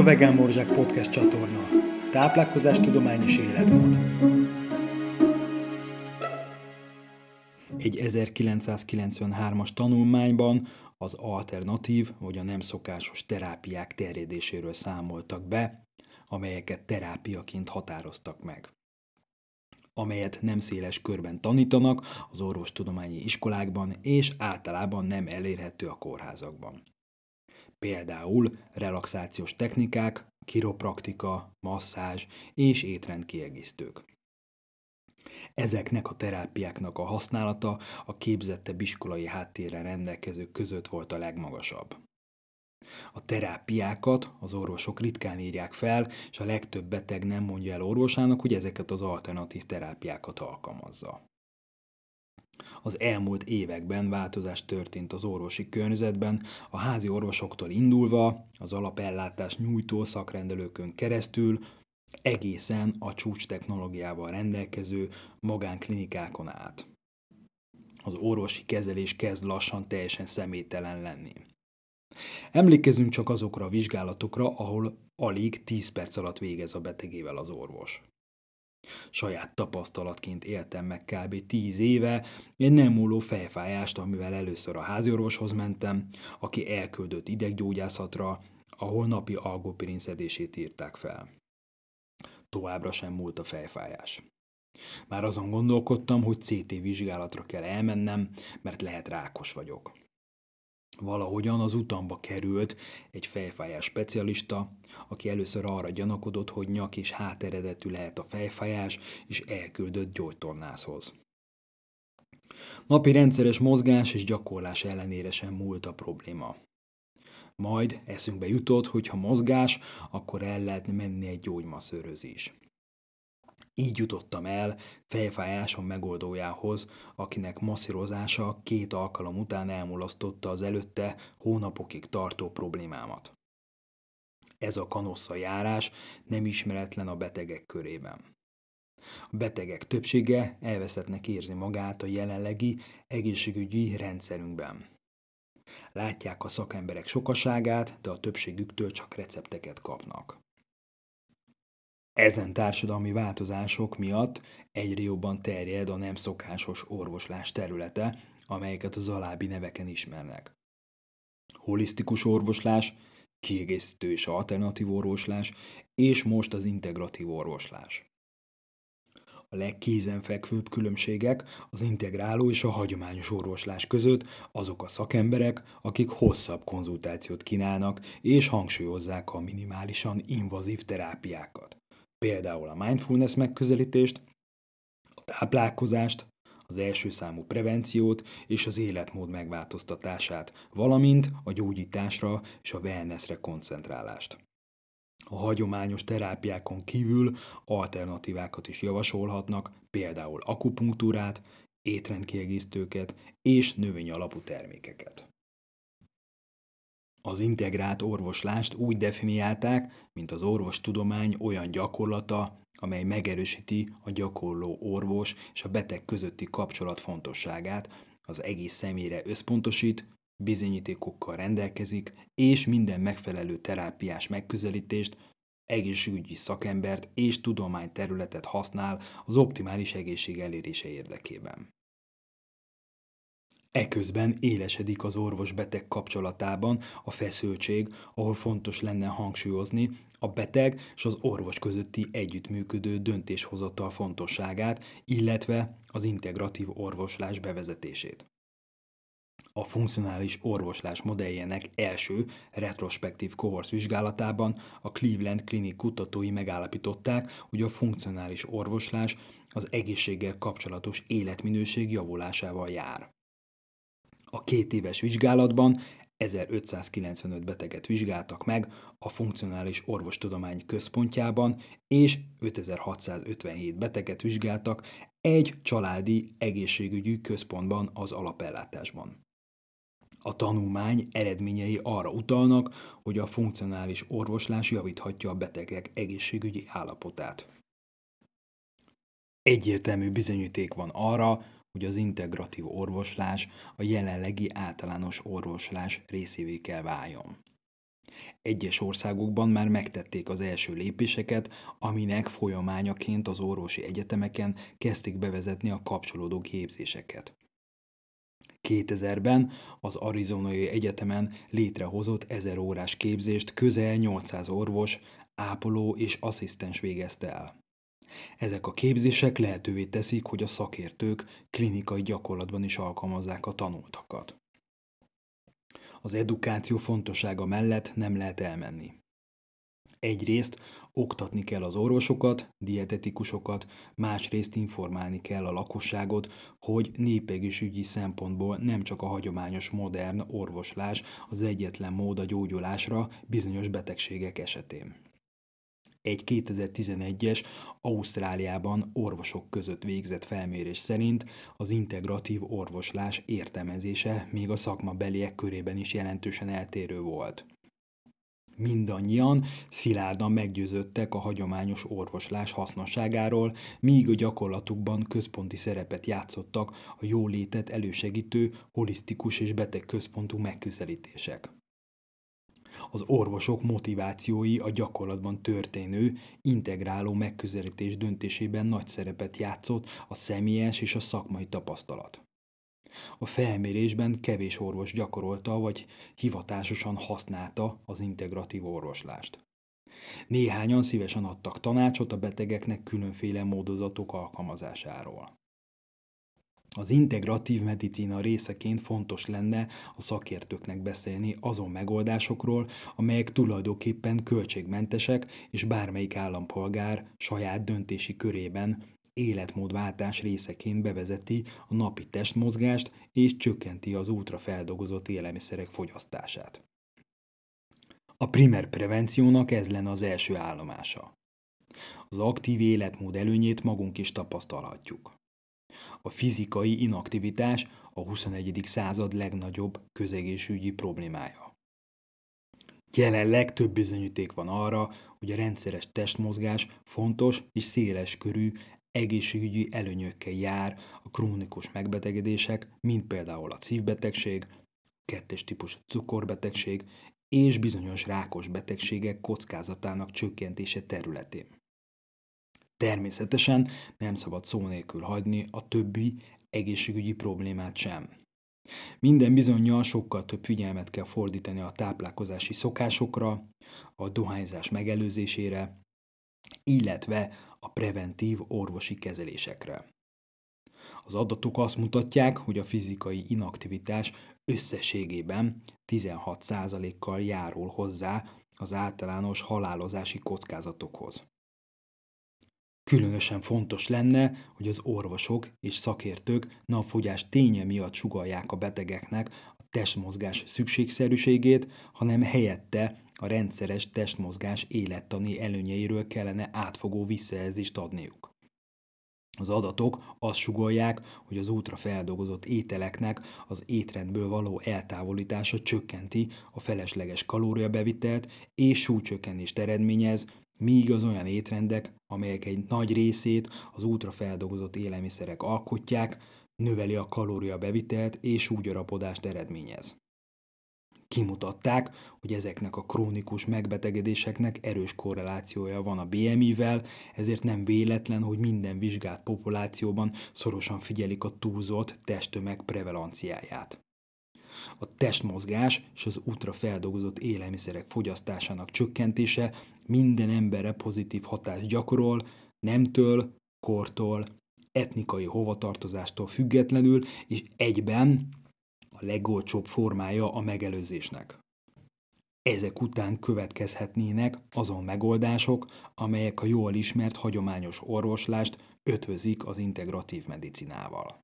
a Vegán Morzsák Podcast csatorna. Táplálkozás tudományos életmód. Egy 1993-as tanulmányban az alternatív vagy a nem szokásos terápiák terjedéséről számoltak be, amelyeket terápiaként határoztak meg amelyet nem széles körben tanítanak az orvostudományi iskolákban, és általában nem elérhető a kórházakban. Például relaxációs technikák, kiropraktika, masszázs és étrendkiegészítők. Ezeknek a terápiáknak a használata a képzettebb iskolai háttérrel rendelkezők között volt a legmagasabb. A terápiákat az orvosok ritkán írják fel, és a legtöbb beteg nem mondja el orvosának, hogy ezeket az alternatív terápiákat alkalmazza. Az elmúlt években változás történt az orvosi környezetben, a házi orvosoktól indulva, az alapellátás nyújtó szakrendelőkön keresztül, egészen a csúcs technológiával rendelkező magánklinikákon át. Az orvosi kezelés kezd lassan teljesen személytelen lenni. Emlékezünk csak azokra a vizsgálatokra, ahol alig 10 perc alatt végez a betegével az orvos. Saját tapasztalatként éltem meg kb. 10 éve egy nem múló fejfájást, amivel először a háziorvoshoz mentem, aki elküldött ideggyógyászatra, ahol napi algopirin szedését írták fel. Továbbra sem múlt a fejfájás. Már azon gondolkodtam, hogy CT vizsgálatra kell elmennem, mert lehet rákos vagyok. Valahogyan az utamba került egy fejfájás specialista, aki először arra gyanakodott, hogy nyak és háteredetű lehet a fejfájás, és elküldött gyógytornászhoz. Napi rendszeres mozgás és gyakorlás ellenére sem múlt a probléma. Majd eszünkbe jutott, hogy ha mozgás, akkor el lehet menni egy gyógymaszőröz is. Így jutottam el fejfájásom megoldójához, akinek masszírozása két alkalom után elmulasztotta az előtte hónapokig tartó problémámat. Ez a kanossza járás nem ismeretlen a betegek körében. A betegek többsége elveszettnek érzi magát a jelenlegi egészségügyi rendszerünkben. Látják a szakemberek sokaságát, de a többségüktől csak recepteket kapnak. Ezen társadalmi változások miatt egyre jobban terjed a nem szokásos orvoslás területe, amelyeket az alábbi neveken ismernek. Holisztikus orvoslás, kiegészítő és alternatív orvoslás, és most az integratív orvoslás. A legkézenfekvőbb különbségek az integráló és a hagyományos orvoslás között azok a szakemberek, akik hosszabb konzultációt kínálnak és hangsúlyozzák a minimálisan invazív terápiákat például a mindfulness megközelítést, a táplálkozást, az első számú prevenciót és az életmód megváltoztatását, valamint a gyógyításra és a wellnessre koncentrálást. A hagyományos terápiákon kívül alternatívákat is javasolhatnak, például akupunktúrát, étrendkiegészítőket és növényalapú termékeket. Az integrált orvoslást úgy definiálták, mint az orvostudomány olyan gyakorlata, amely megerősíti a gyakorló orvos és a beteg közötti kapcsolat fontosságát, az egész személyre összpontosít, bizonyítékokkal rendelkezik, és minden megfelelő terápiás megközelítést, egészségügyi szakembert és tudományterületet használ az optimális egészség elérése érdekében. Eközben élesedik az orvos-beteg kapcsolatában a feszültség, ahol fontos lenne hangsúlyozni a beteg és az orvos közötti együttműködő döntéshozatal fontosságát, illetve az integratív orvoslás bevezetését. A funkcionális orvoslás modelljének első retrospektív kohorsz vizsgálatában a Cleveland Clinic kutatói megállapították, hogy a funkcionális orvoslás az egészséggel kapcsolatos életminőség javulásával jár. A két éves vizsgálatban 1595 beteget vizsgáltak meg a Funkcionális Orvostudomány Központjában, és 5657 beteget vizsgáltak egy családi egészségügyi központban az alapellátásban. A tanulmány eredményei arra utalnak, hogy a funkcionális orvoslás javíthatja a betegek egészségügyi állapotát. Egyértelmű bizonyíték van arra, hogy az integratív orvoslás a jelenlegi általános orvoslás részévé kell váljon. Egyes országokban már megtették az első lépéseket, aminek folyamányaként az orvosi egyetemeken kezdték bevezetni a kapcsolódó képzéseket. 2000-ben az Arizonai Egyetemen létrehozott 1000 órás képzést közel 800 orvos, ápoló és asszisztens végezte el. Ezek a képzések lehetővé teszik, hogy a szakértők klinikai gyakorlatban is alkalmazzák a tanultakat. Az edukáció fontossága mellett nem lehet elmenni. Egyrészt oktatni kell az orvosokat, dietetikusokat, másrészt informálni kell a lakosságot, hogy népegészségügyi szempontból nem csak a hagyományos modern orvoslás az egyetlen mód a gyógyulásra bizonyos betegségek esetén. Egy 2011-es Ausztráliában orvosok között végzett felmérés szerint az integratív orvoslás értelmezése még a szakmabeliek körében is jelentősen eltérő volt. Mindannyian szilárdan meggyőződtek a hagyományos orvoslás hasznosságáról, míg a gyakorlatukban központi szerepet játszottak a jólétet elősegítő, holisztikus és betegközpontú megközelítések. Az orvosok motivációi a gyakorlatban történő, integráló megközelítés döntésében nagy szerepet játszott a személyes és a szakmai tapasztalat. A felmérésben kevés orvos gyakorolta vagy hivatásosan használta az integratív orvoslást. Néhányan szívesen adtak tanácsot a betegeknek különféle módozatok alkalmazásáról. Az integratív medicína részeként fontos lenne a szakértőknek beszélni azon megoldásokról, amelyek tulajdonképpen költségmentesek, és bármelyik állampolgár saját döntési körében életmódváltás részeként bevezeti a napi testmozgást és csökkenti az ultrafeldolgozott élelmiszerek fogyasztását. A primer prevenciónak ez lenne az első állomása. Az aktív életmód előnyét magunk is tapasztalhatjuk. A fizikai inaktivitás a 21. század legnagyobb közegészségügyi problémája. Jelenleg több bizonyíték van arra, hogy a rendszeres testmozgás fontos és széles körű egészségügyi előnyökkel jár a krónikus megbetegedések, mint például a szívbetegség, kettes típusú cukorbetegség és bizonyos rákos betegségek kockázatának csökkentése területén. Természetesen nem szabad szó nélkül hagyni a többi egészségügyi problémát sem. Minden bizonyal sokkal több figyelmet kell fordítani a táplálkozási szokásokra, a dohányzás megelőzésére, illetve a preventív orvosi kezelésekre. Az adatok azt mutatják, hogy a fizikai inaktivitás összességében 16%-kal járul hozzá az általános halálozási kockázatokhoz. Különösen fontos lenne, hogy az orvosok és szakértők napfogyás ténye miatt sugalják a betegeknek a testmozgás szükségszerűségét, hanem helyette a rendszeres testmozgás élettani előnyeiről kellene átfogó visszajelzést adniuk. Az adatok azt sugolják, hogy az ultrafeldolgozott ételeknek az étrendből való eltávolítása csökkenti a felesleges kalóriabevitelt és súlycsökkenést eredményez, míg az olyan étrendek, amelyek egy nagy részét az ultrafeldolgozott élelmiszerek alkotják, növeli a kalóriabevitelt és súlygyarapodást eredményez. Kimutatták, hogy ezeknek a krónikus megbetegedéseknek erős korrelációja van a BMI-vel, ezért nem véletlen, hogy minden vizsgált populációban szorosan figyelik a túlzott testtömeg prevalenciáját. A testmozgás és az ultrafeldolgozott élelmiszerek fogyasztásának csökkentése minden emberre pozitív hatást gyakorol, nemtől, kortól, etnikai hovatartozástól függetlenül, és egyben a legolcsóbb formája a megelőzésnek. Ezek után következhetnének azon megoldások, amelyek a jól ismert hagyományos orvoslást ötvözik az integratív medicinával.